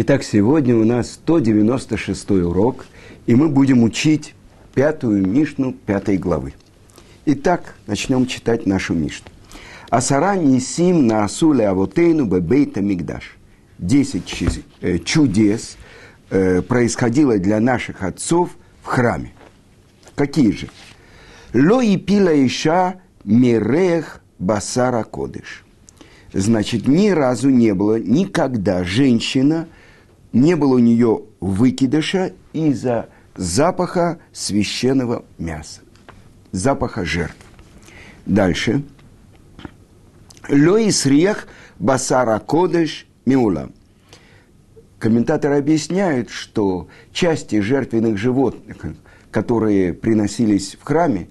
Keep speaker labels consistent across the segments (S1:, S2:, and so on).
S1: Итак, сегодня у нас 196 урок, и мы будем учить пятую Мишну пятой главы. Итак, начнем читать нашу Мишну. Асара нисим на асуле авотейну бебейта мигдаш. Десять э, чудес э, происходило для наших отцов в храме. Какие же? Ло и пила иша мирех басара кодыш. Значит, ни разу не было, никогда женщина, не было у нее выкидыша из-за запаха священного мяса, запаха жертв. Дальше. Лоис рех басара кодыш миула. Комментаторы объясняют, что части жертвенных животных, которые приносились в храме,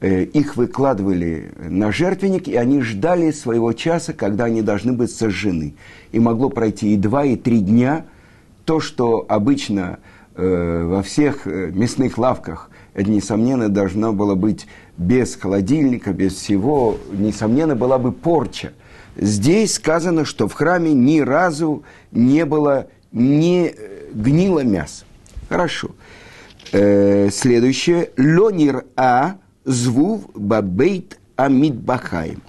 S1: Э, их выкладывали на жертвенник, и они ждали своего часа, когда они должны быть сожжены. И могло пройти и два, и три дня. То, что обычно э, во всех э, мясных лавках, это, несомненно, должно было быть без холодильника, без всего, несомненно, была бы порча. Здесь сказано, что в храме ни разу не было не гнило мясо. Хорошо. Э, следующее. Лонир А звув бабейт амидбахаем.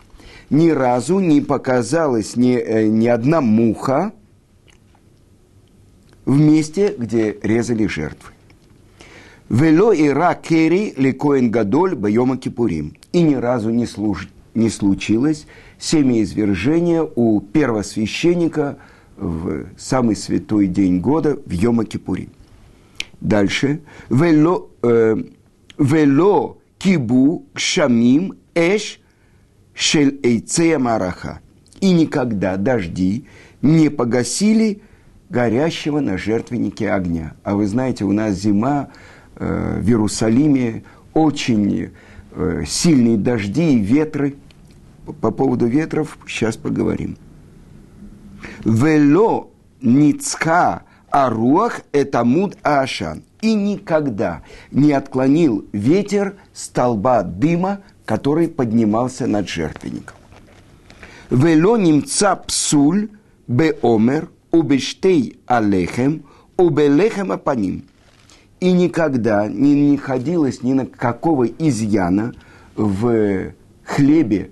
S1: Ни разу не показалась ни, э, ни одна муха в месте, где резали жертвы. Вело ира кери лекоин гадоль байома кипурим. И ни разу не, служ... не случилось семяизвержение у первосвященника в самый святой день года в Йома Кипурим. Дальше. Вело, э, вело кибу кшамим эш шель эйцея мараха. И никогда дожди не погасили горящего на жертвеннике огня. А вы знаете, у нас зима э, в Иерусалиме, очень э, сильные дожди и ветры. По поводу ветров сейчас поговорим. Вело ницка аруах этамуд ашан и никогда не отклонил ветер столба дыма, который поднимался над жертвенником. Вело немца псуль беомер убештей алехем убелехем апаним. И никогда не находилось ни на какого изъяна в хлебе,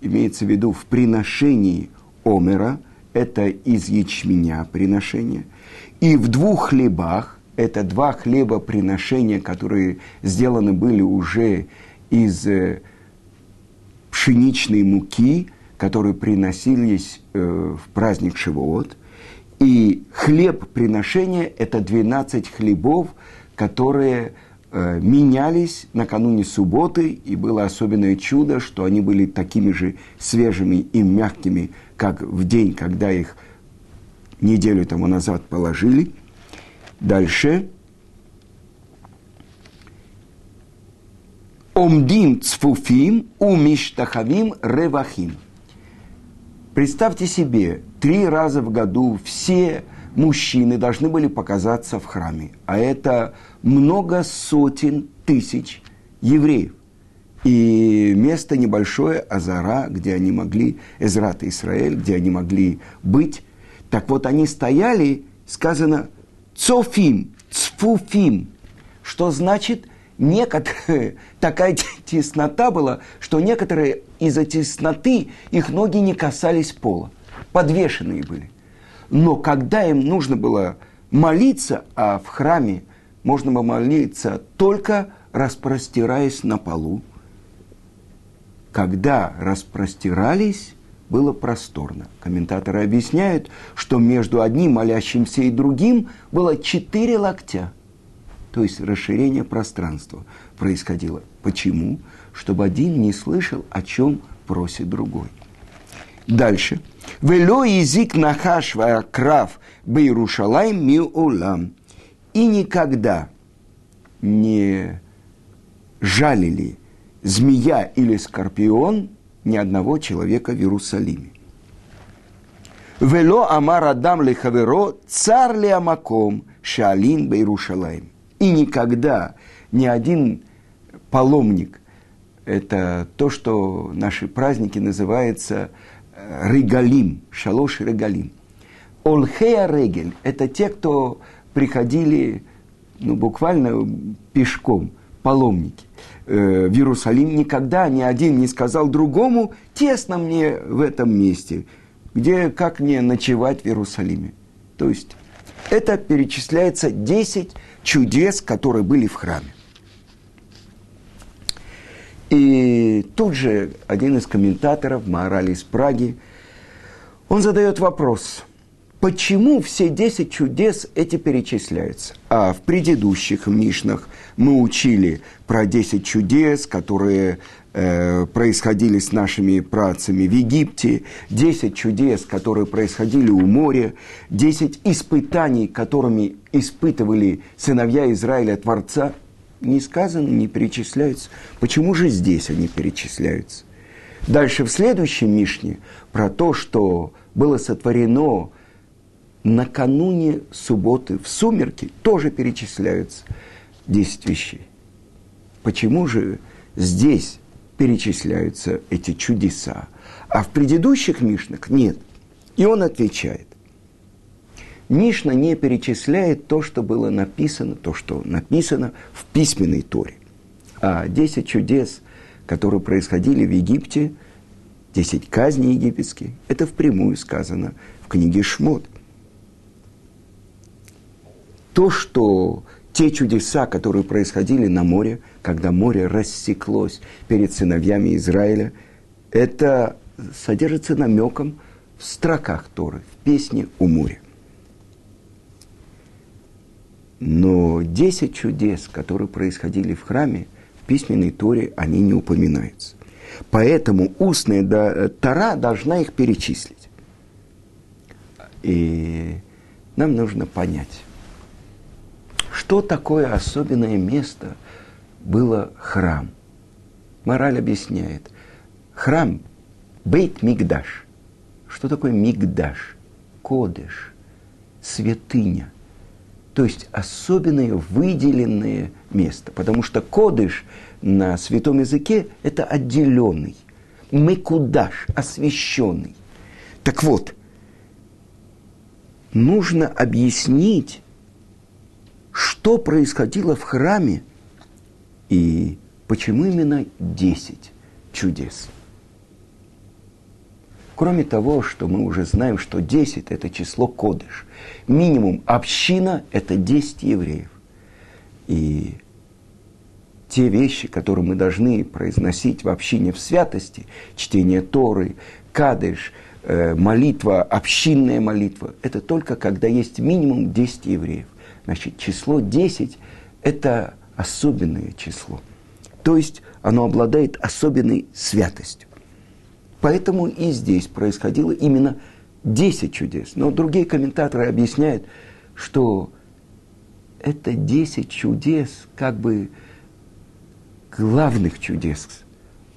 S1: имеется в виду в приношении омера, это из ячменя приношение, и в двух хлебах, это два хлеба приношения, которые сделаны были уже из э, пшеничной муки, которые приносились э, в праздник Шивоот. И хлеб приношения – это 12 хлебов, которые э, менялись накануне субботы, и было особенное чудо, что они были такими же свежими и мягкими, как в день, когда их неделю тому назад положили – Дальше. Омдим цфуфим у миштахавим ревахим. Представьте себе, три раза в году все мужчины должны были показаться в храме. А это много сотен тысяч евреев. И место небольшое, Азара, где они могли, Эзрат Израиль, где они могли быть. Так вот, они стояли, сказано, цофим, цфуфим, что значит некоторые, такая теснота была, что некоторые из-за тесноты их ноги не касались пола, подвешенные были. Но когда им нужно было молиться, а в храме можно было молиться только распростираясь на полу, когда распростирались, было просторно. Комментаторы объясняют, что между одним молящимся и другим было четыре локтя. То есть расширение пространства происходило. Почему? Чтобы один не слышал, о чем просит другой. Дальше. Вело язык нахаш крав бейрушалайм миулам. И никогда не жалили змея или скорпион – ни одного человека в Иерусалиме. Вело амар адам лехаверо цар ли амаком шалин бейрушалаем. И никогда ни один паломник, это то, что наши праздники называются э, регалим, шалош регалим. Олхея Регель – это те, кто приходили ну, буквально пешком, паломники э, в Иерусалим. Никогда ни один не сказал другому, тесно мне в этом месте, где, как мне ночевать в Иерусалиме. То есть это перечисляется 10 чудес, которые были в храме. И тут же один из комментаторов, Маораль из Праги, он задает вопрос, почему все 10 чудес эти перечисляются? А в предыдущих Мишнах мы учили про 10 чудес, которые э, происходили с нашими працами в Египте, 10 чудес, которые происходили у моря, 10 испытаний, которыми испытывали сыновья Израиля Творца – не сказано, не перечисляются. Почему же здесь они перечисляются? Дальше в следующем Мишне про то, что было сотворено накануне субботы в сумерки, тоже перечисляются 10 вещей. Почему же здесь перечисляются эти чудеса, а в предыдущих Мишнах нет? И он отвечает. Мишна не перечисляет то, что было написано, то, что написано в письменной Торе. А 10 чудес, которые происходили в Египте, 10 казней египетских, это впрямую сказано в книге Шмот. То, что те чудеса, которые происходили на море, когда море рассеклось перед сыновьями Израиля, это содержится намеком в строках Торы, в песне у моря. Но 10 чудес, которые происходили в храме, в письменной Торе они не упоминаются. Поэтому устная да, Тора должна их перечислить. И нам нужно понять, что такое особенное место было храм. Мораль объясняет. Храм – Бейт Мигдаш. Что такое Мигдаш? Кодыш, святыня – то есть особенное выделенное место. Потому что кодыш на святом языке – это отделенный. Мекудаш, освященный. Так вот, нужно объяснить, что происходило в храме и почему именно 10 чудес. Кроме того, что мы уже знаем, что 10 – это число кодыш. Минимум община – это 10 евреев. И те вещи, которые мы должны произносить в общине в святости, чтение Торы, кадыш, э, молитва, общинная молитва, это только когда есть минимум 10 евреев. Значит, число 10 – это особенное число. То есть оно обладает особенной святостью. Поэтому и здесь происходило именно 10 чудес. Но другие комментаторы объясняют, что это 10 чудес, как бы главных чудес,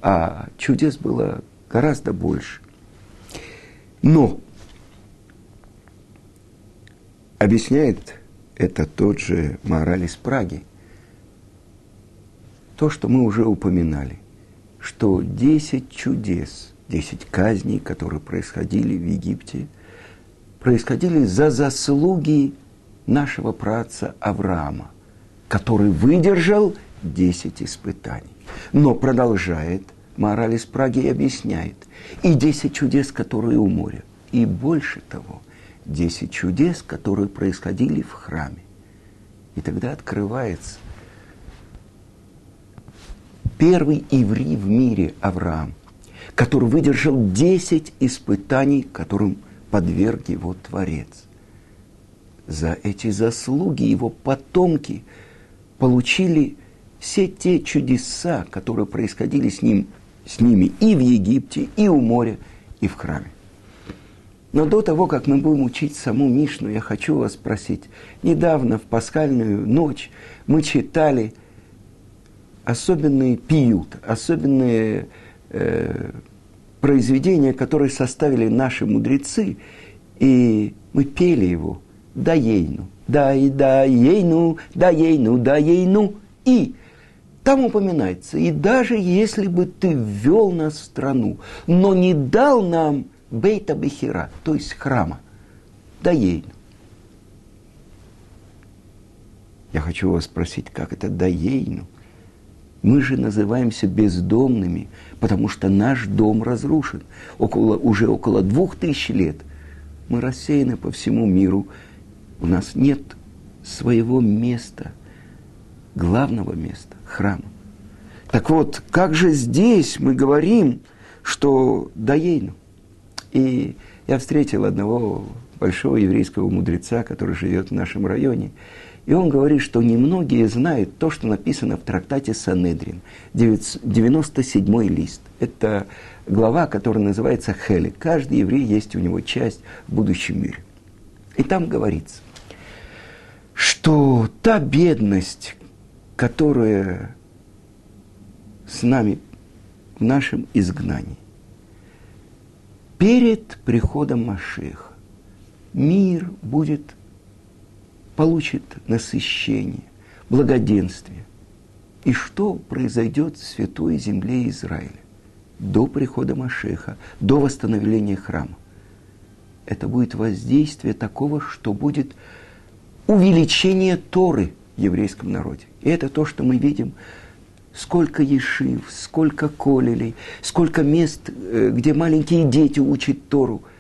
S1: а чудес было гораздо больше. Но объясняет это тот же мораль из Праги, то, что мы уже упоминали, что 10 чудес – десять казней, которые происходили в Египте, происходили за заслуги нашего праца Авраама, который выдержал десять испытаний. Но продолжает мораль из Праги и объясняет. И десять чудес, которые у моря. И больше того, десять чудес, которые происходили в храме. И тогда открывается первый еврей в мире Авраам – который выдержал 10 испытаний, которым подверг его Творец. За эти заслуги его потомки получили все те чудеса, которые происходили с, ним, с ними и в Египте, и у моря, и в храме. Но до того, как мы будем учить саму Мишну, я хочу вас спросить. Недавно, в пасхальную ночь, мы читали особенный пиют, особенные э, произведение, которое составили наши мудрецы, и мы пели его «Да ейну, да и да ейну, да ейну, да ейну». И там упоминается, и даже если бы ты ввел нас в страну, но не дал нам бейта бехира, то есть храма, Даейну. Я хочу вас спросить, как это Даейну? Мы же называемся бездомными, потому что наш дом разрушен. Около, уже около двух тысяч лет мы рассеяны по всему миру. У нас нет своего места, главного места, храма. Так вот, как же здесь мы говорим, что Даейну? И я встретил одного большого еврейского мудреца, который живет в нашем районе, и он говорит, что немногие знают то, что написано в трактате Санедрин, 97-й лист. Это глава, которая называется Хели. Каждый еврей есть у него часть в будущем мире. И там говорится, что та бедность, которая с нами в нашем изгнании, перед приходом Машеха мир будет получит насыщение, благоденствие. И что произойдет в святой земле Израиля до прихода Машеха, до восстановления храма? Это будет воздействие такого, что будет увеличение Торы в еврейском народе. И это то, что мы видим сколько ешив, сколько колелей, сколько мест, э, где маленькие дети учат Тору –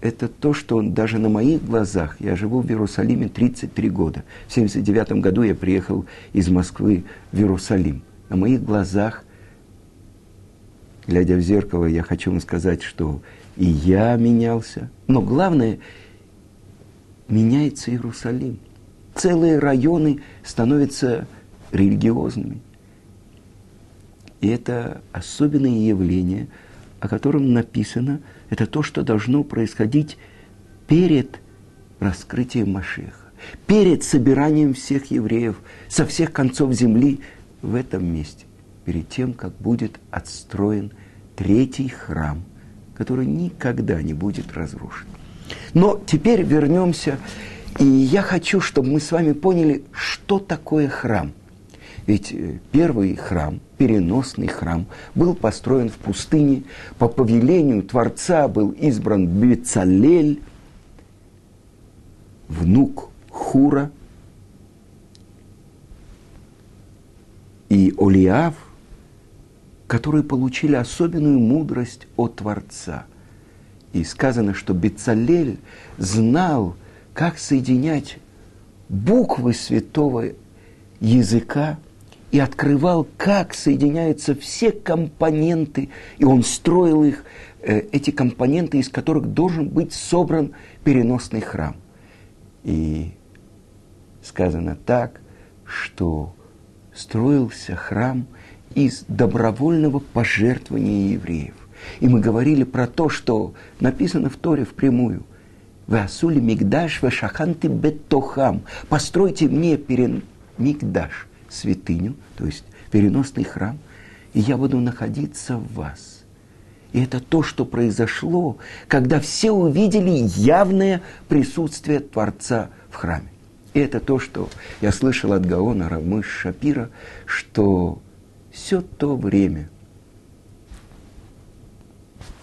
S1: это то, что он даже на моих глазах, я живу в Иерусалиме 33 года. В 79 году я приехал из Москвы в Иерусалим. На моих глазах, глядя в зеркало, я хочу вам сказать, что и я менялся. Но главное, меняется Иерусалим. Целые районы становятся религиозными. И это особенное явление, о котором написано – это то, что должно происходить перед раскрытием Машеха, перед собиранием всех евреев со всех концов земли в этом месте, перед тем, как будет отстроен третий храм, который никогда не будет разрушен. Но теперь вернемся, и я хочу, чтобы мы с вами поняли, что такое храм. Ведь э, первый храм, переносный храм, был построен в пустыне. По повелению Творца был избран Бецалель, внук Хура, и Олиав, которые получили особенную мудрость от Творца. И сказано, что Бецалель знал, как соединять буквы святого языка и открывал, как соединяются все компоненты, и он строил их, э, эти компоненты, из которых должен быть собран переносный храм. И сказано так, что строился храм из добровольного пожертвования евреев. И мы говорили про то, что написано в Торе впрямую. Вы асули мигдаш, вы шаханты бетохам. Постройте мне перен мигдаш святыню, то есть переносный храм, и я буду находиться в вас. И это то, что произошло, когда все увидели явное присутствие Творца в храме. И это то, что я слышал от Гаона Рамыш Шапира, что все то время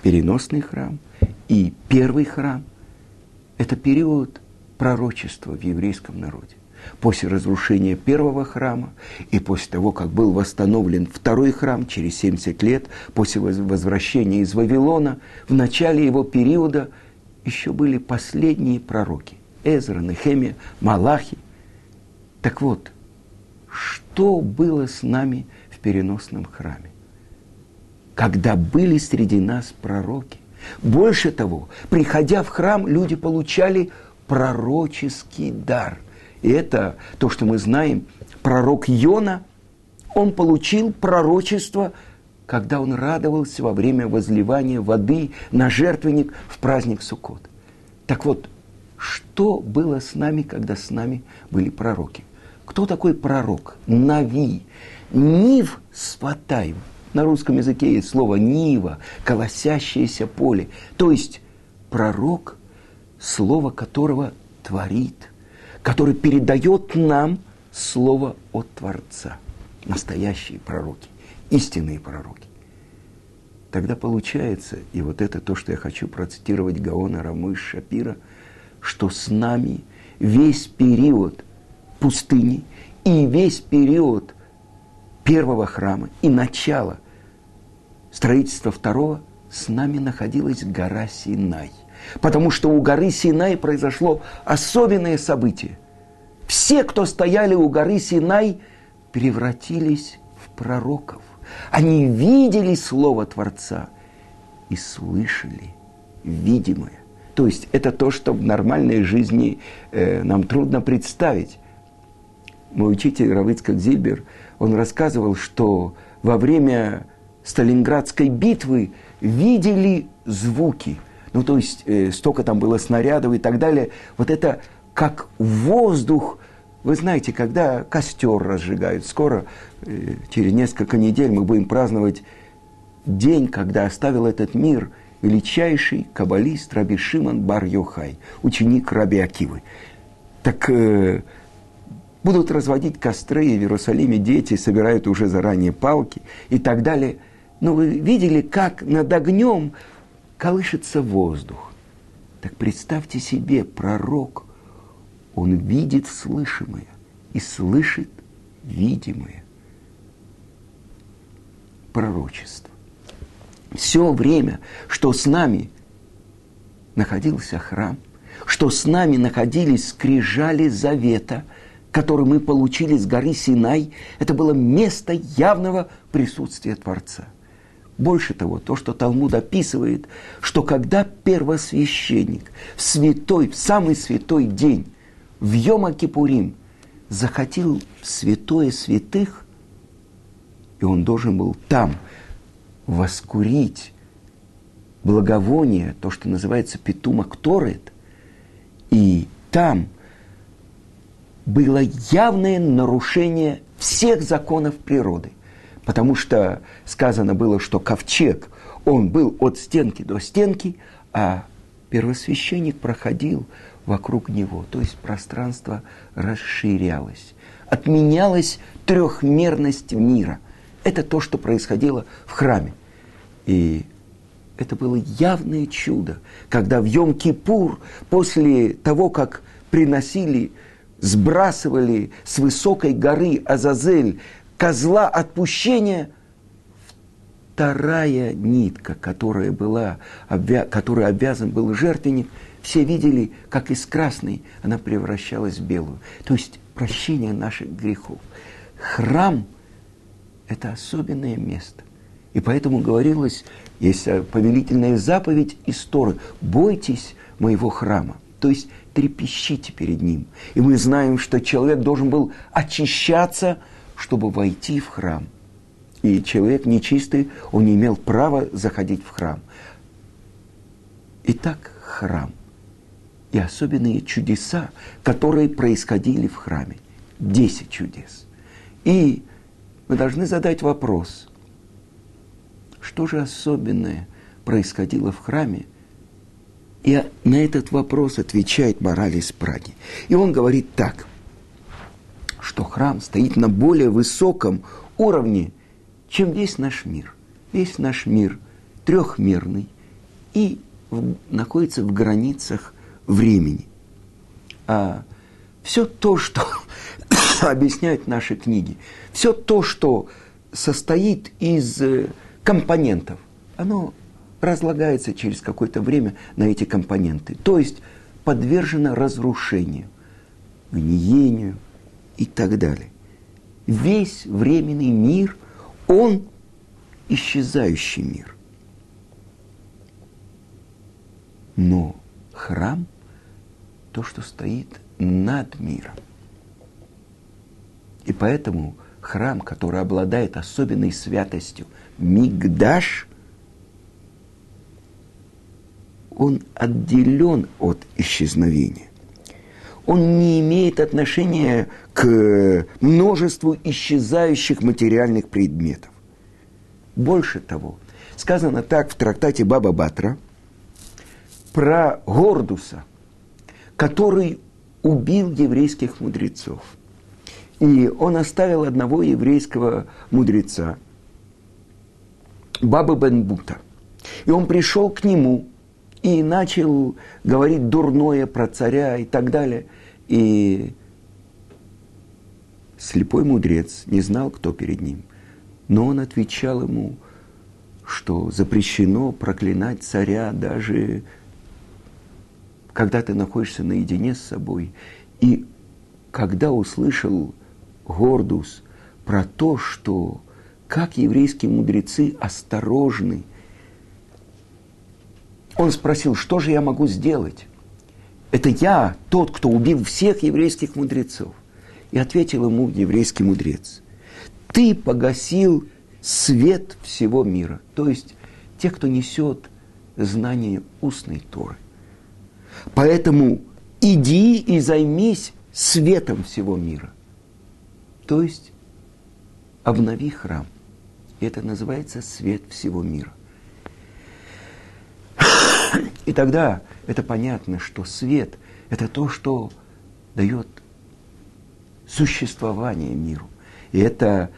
S1: переносный храм и первый храм – это период пророчества в еврейском народе после разрушения первого храма и после того, как был восстановлен второй храм через 70 лет, после возвращения из Вавилона, в начале его периода еще были последние пророки. Эзра, Нехемия, Малахи. Так вот, что было с нами в переносном храме? Когда были среди нас пророки. Больше того, приходя в храм, люди получали пророческий дар. И это то, что мы знаем. Пророк Йона, он получил пророчество, когда он радовался во время возливания воды на жертвенник в праздник Суккот. Так вот, что было с нами, когда с нами были пророки? Кто такой пророк? Нави. Нив сватаем. На русском языке есть слово нива, колосящееся поле. То есть пророк, слово которого творит – который передает нам слово от Творца. Настоящие пророки, истинные пророки. Тогда получается, и вот это то, что я хочу процитировать Гаона Рамыш Шапира, что с нами весь период пустыни и весь период первого храма и начало строительства второго с нами находилась гора Синай. Потому что у горы Синай произошло особенное событие. Все, кто стояли у горы Синай, превратились в пророков. Они видели Слово Творца и слышали видимое. То есть это то, что в нормальной жизни э, нам трудно представить. Мой учитель Равыцкак Зильбер, он рассказывал, что во время Сталинградской битвы видели звуки. Ну, то есть э, столько там было снарядов и так далее. Вот это как воздух. Вы знаете, когда костер разжигают, скоро, э, через несколько недель мы будем праздновать день, когда оставил этот мир – величайший каббалист Раби Шимон бар Йохай, ученик Раби Акивы. Так э, будут разводить костры, и в Иерусалиме дети собирают уже заранее палки и так далее. Но вы видели, как над огнем колышется воздух. Так представьте себе, пророк, он видит слышимое и слышит видимое пророчество все время, что с нами находился храм, что с нами находились скрижали завета, которые мы получили с горы Синай, это было место явного присутствия Творца. Больше того, то, что Талмуд описывает, что когда первосвященник в святой, в самый святой день, в Йома Кипурим, захотел святое святых, и он должен был там – воскурить благовоние, то, что называется петума кторет, и там было явное нарушение всех законов природы. Потому что сказано было, что ковчег, он был от стенки до стенки, а первосвященник проходил вокруг него. То есть пространство расширялось. Отменялась трехмерность мира. Это то, что происходило в храме. И это было явное чудо, когда в Йом-Кипур, после того, как приносили, сбрасывали с высокой горы Азазель козла отпущения, вторая нитка, которая была, обвя... которой обвязан был жертвенник, все видели, как из красной она превращалась в белую. То есть прощение наших грехов. Храм это особенное место. И поэтому говорилось, есть повелительная заповедь из Торы, бойтесь моего храма. То есть трепещите перед ним. И мы знаем, что человек должен был очищаться, чтобы войти в храм. И человек нечистый, он не имел права заходить в храм. Итак, храм. И особенные чудеса, которые происходили в храме. Десять чудес. И мы должны задать вопрос, что же особенное происходило в храме? И на этот вопрос отвечает мораль Праги. И он говорит так, что храм стоит на более высоком уровне, чем весь наш мир. Весь наш мир трехмерный и в, находится в границах времени. А все то, что объясняют наши книги, все то, что состоит из э, компонентов, оно разлагается через какое-то время на эти компоненты. То есть подвержено разрушению, гниению и так далее. Весь временный мир, он исчезающий мир. Но храм – то, что стоит над миром. И поэтому храм, который обладает особенной святостью, Мигдаш, он отделен от исчезновения. Он не имеет отношения к множеству исчезающих материальных предметов. Больше того, сказано так в трактате Баба Батра про Гордуса, который убил еврейских мудрецов – и он оставил одного еврейского мудреца, Бабы бен Бута. И он пришел к нему и начал говорить дурное про царя и так далее. И слепой мудрец не знал, кто перед ним. Но он отвечал ему, что запрещено проклинать царя даже когда ты находишься наедине с собой. И когда услышал Гордус про то, что как еврейские мудрецы осторожны, он спросил, что же я могу сделать? Это я тот, кто убил всех еврейских мудрецов. И ответил ему еврейский мудрец, ты погасил свет всего мира, то есть те, кто несет знание устной Торы. Поэтому иди и займись светом всего мира. То есть обнови храм. Это называется свет всего мира. И тогда это понятно, что свет – это то, что дает существование миру. И это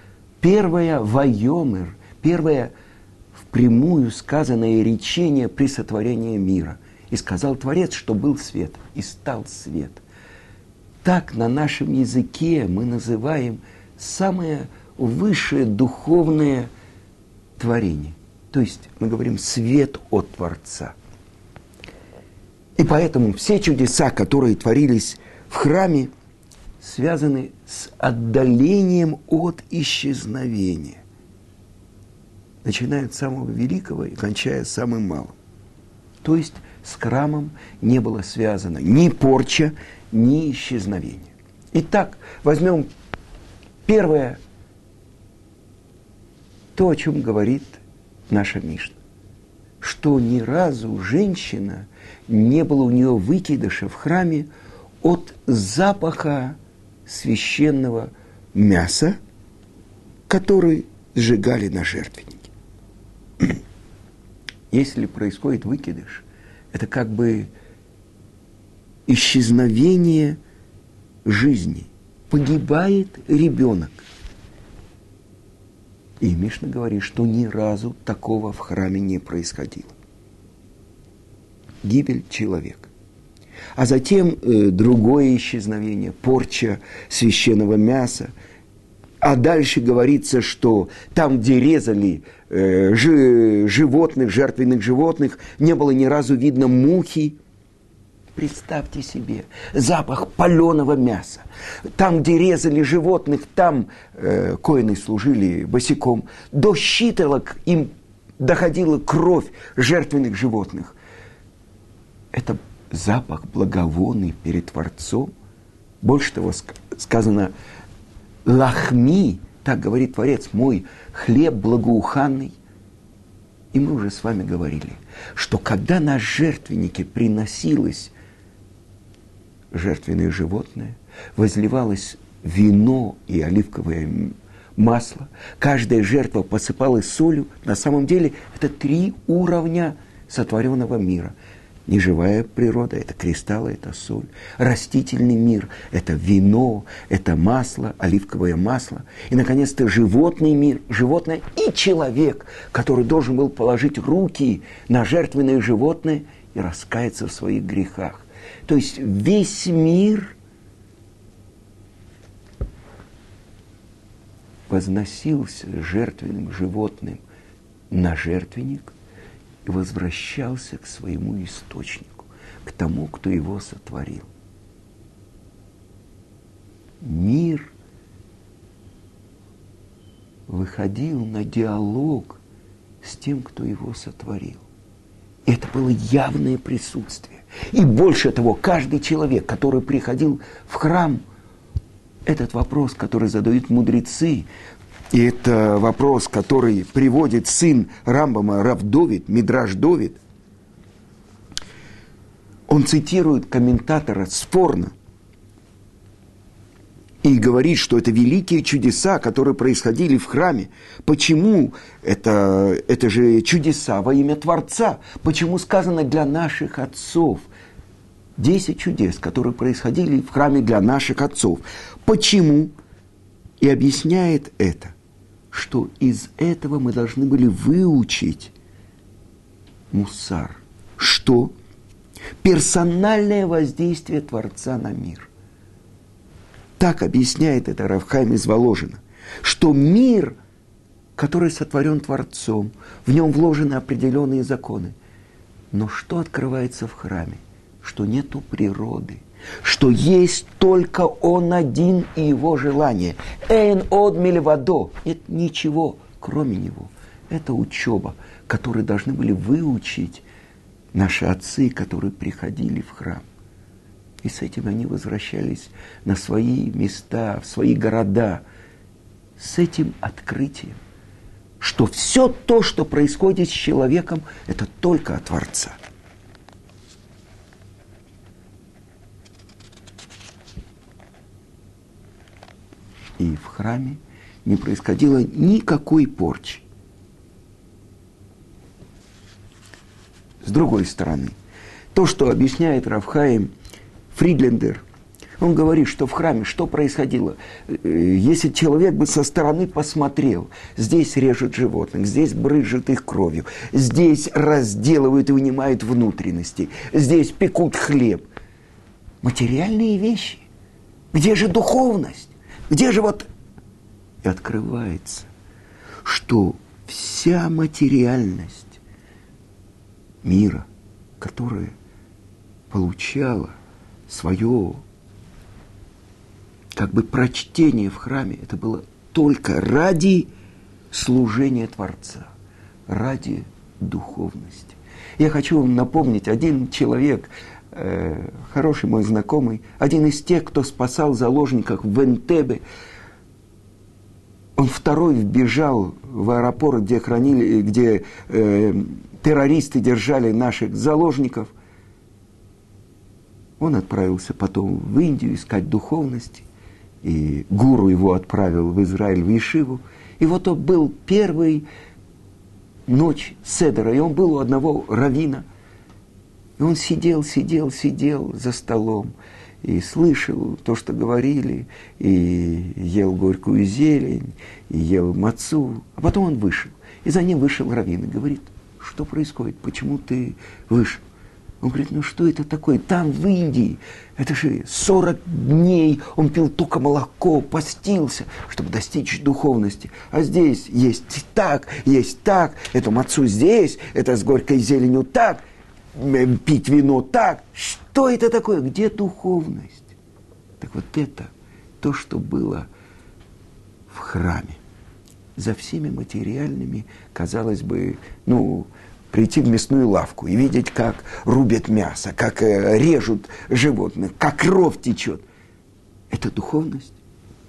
S1: первое вайомер, первое впрямую сказанное речение при сотворении мира. И сказал Творец, что был свет, и стал свет. Так на нашем языке мы называем самое высшее духовное творение. То есть мы говорим свет от Творца. И поэтому все чудеса, которые творились в храме, связаны с отдалением от исчезновения. Начиная от самого великого и кончая самым малым. То есть с храмом не было связано ни порча, ни исчезновение. Итак, возьмем первое, то, о чем говорит наша Мишна, что ни разу женщина не было у нее выкидыша в храме от запаха священного мяса, который сжигали на жертвеннике. Если происходит выкидыш, это как бы исчезновение жизни. Погибает ребенок. И Мишна говорит, что ни разу такого в храме не происходило. Гибель человека. А затем э, другое исчезновение, порча священного мяса. А дальше говорится, что там, где резали э, жи, животных, жертвенных животных, не было ни разу видно мухи. Представьте себе запах паленого мяса. Там, где резали животных, там э, коины служили босиком. До щитолок им доходила кровь жертвенных животных. Это запах благовонный перед Творцом. Больше того сказано, лахми, так говорит Творец, мой хлеб благоуханный. И мы уже с вами говорили, что когда на жертвеннике приносилось жертвенное животное, возливалось вино и оливковое масло, каждая жертва посыпалась солью, на самом деле это три уровня сотворенного мира – Неживая природа – это кристаллы, это соль. Растительный мир – это вино, это масло, оливковое масло. И, наконец-то, животный мир, животное и человек, который должен был положить руки на жертвенное животное и раскаяться в своих грехах. То есть весь мир возносился жертвенным животным на жертвенник, и возвращался к своему источнику, к тому, кто его сотворил. Мир выходил на диалог с тем, кто его сотворил. Это было явное присутствие. И больше того, каждый человек, который приходил в храм, этот вопрос, который задают мудрецы, и это вопрос, который приводит сын Рамбама Равдовид, Мидраш Довид. Он цитирует комментатора спорно и говорит, что это великие чудеса, которые происходили в храме. Почему это, это же чудеса во имя Творца? Почему сказано для наших отцов? Десять чудес, которые происходили в храме для наших отцов. Почему? И объясняет это что из этого мы должны были выучить мусар, что персональное воздействие Творца на мир. Так объясняет это Равхайм из Воложина, что мир, который сотворен Творцом, в нем вложены определенные законы. Но что открывается в храме? Что нету природы, что есть только Он один и Его желание. Эйн од милевадо. Нет ничего, кроме Него. Это учеба, которую должны были выучить наши отцы, которые приходили в храм. И с этим они возвращались на свои места, в свои города, с этим открытием, что все то, что происходит с человеком, это только от Творца. И в храме не происходило никакой порчи. С другой стороны, то, что объясняет Равхаим Фридлендер, он говорит, что в храме что происходило? Э, если человек бы со стороны посмотрел, здесь режут животных, здесь брызжут их кровью, здесь разделывают и вынимают внутренности, здесь пекут хлеб. Материальные вещи. Где же духовность? Где же вот... И открывается, что вся материальность мира, которая получала свое как бы прочтение в храме, это было только ради служения Творца, ради духовности. Я хочу вам напомнить, один человек, э, хороший мой знакомый, один из тех, кто спасал заложников в Энтебе, он второй вбежал в аэропорт, где хранили, где э, террористы держали наших заложников. Он отправился потом в Индию искать духовности, и гуру его отправил в Израиль, в Ишиву. И вот он был первый ночь Седера, и он был у одного равина. И он сидел, сидел, сидел за столом и слышал то, что говорили, и ел горькую зелень, и ел мацу. А потом он вышел. И за ним вышел раввин и говорит – что происходит, почему ты вышел? Он говорит, ну что это такое? Там в Индии, это же 40 дней он пил только молоко, постился, чтобы достичь духовности. А здесь есть так, есть так, это мацу здесь, это с горькой зеленью так, пить вино так. Что это такое? Где духовность? Так вот это то, что было в храме за всеми материальными, казалось бы, ну, прийти в мясную лавку и видеть, как рубят мясо, как э, режут животных, как кровь течет. Это духовность?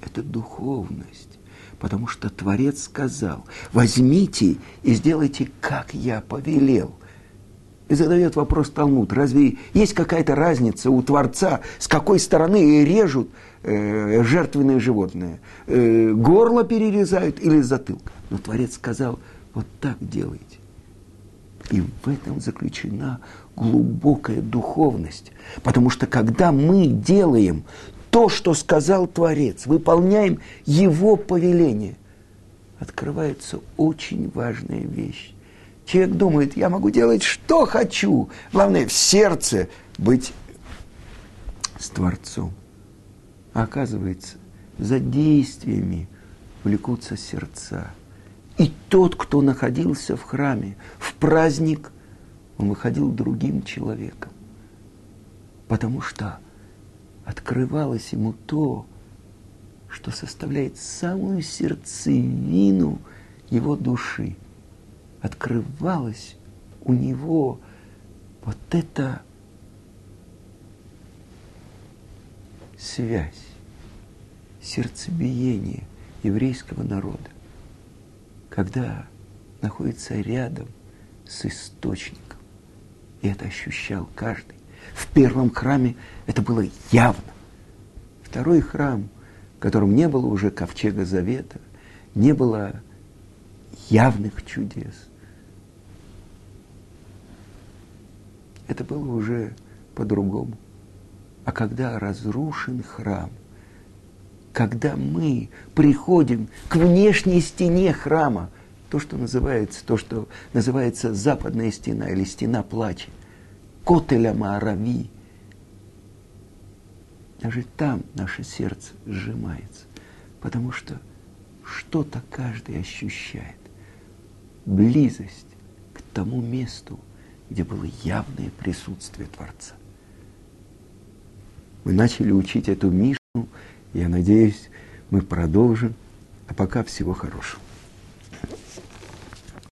S1: Это духовность. Потому что Творец сказал, возьмите и сделайте, как я повелел. И задает вопрос Талмуд, разве есть какая-то разница у Творца, с какой стороны режут э, жертвенные животные? Э, горло перерезают или затылок? Но Творец сказал, вот так делайте. И в этом заключена глубокая духовность. Потому что когда мы делаем то, что сказал Творец, выполняем Его повеление, открывается очень важная вещь. Человек думает, я могу делать, что хочу. Главное, в сердце быть с Творцом. А оказывается, за действиями влекутся сердца. И тот, кто находился в храме, в праздник, он выходил другим человеком. Потому что открывалось ему то, что составляет самую сердцевину его души – открывалась у него вот эта связь, сердцебиение еврейского народа, когда находится рядом с источником. И это ощущал каждый. В первом храме это было явно. Второй храм, в котором не было уже ковчега завета, не было явных чудес, это было уже по-другому. А когда разрушен храм, когда мы приходим к внешней стене храма, то, что называется, то, что называется западная стена или стена плача, Котеля Маарави. Даже там наше сердце сжимается, потому что что-то каждый ощущает. Близость к тому месту, где было явное присутствие Творца. Мы начали учить эту Мишну, я надеюсь, мы продолжим. А пока всего хорошего.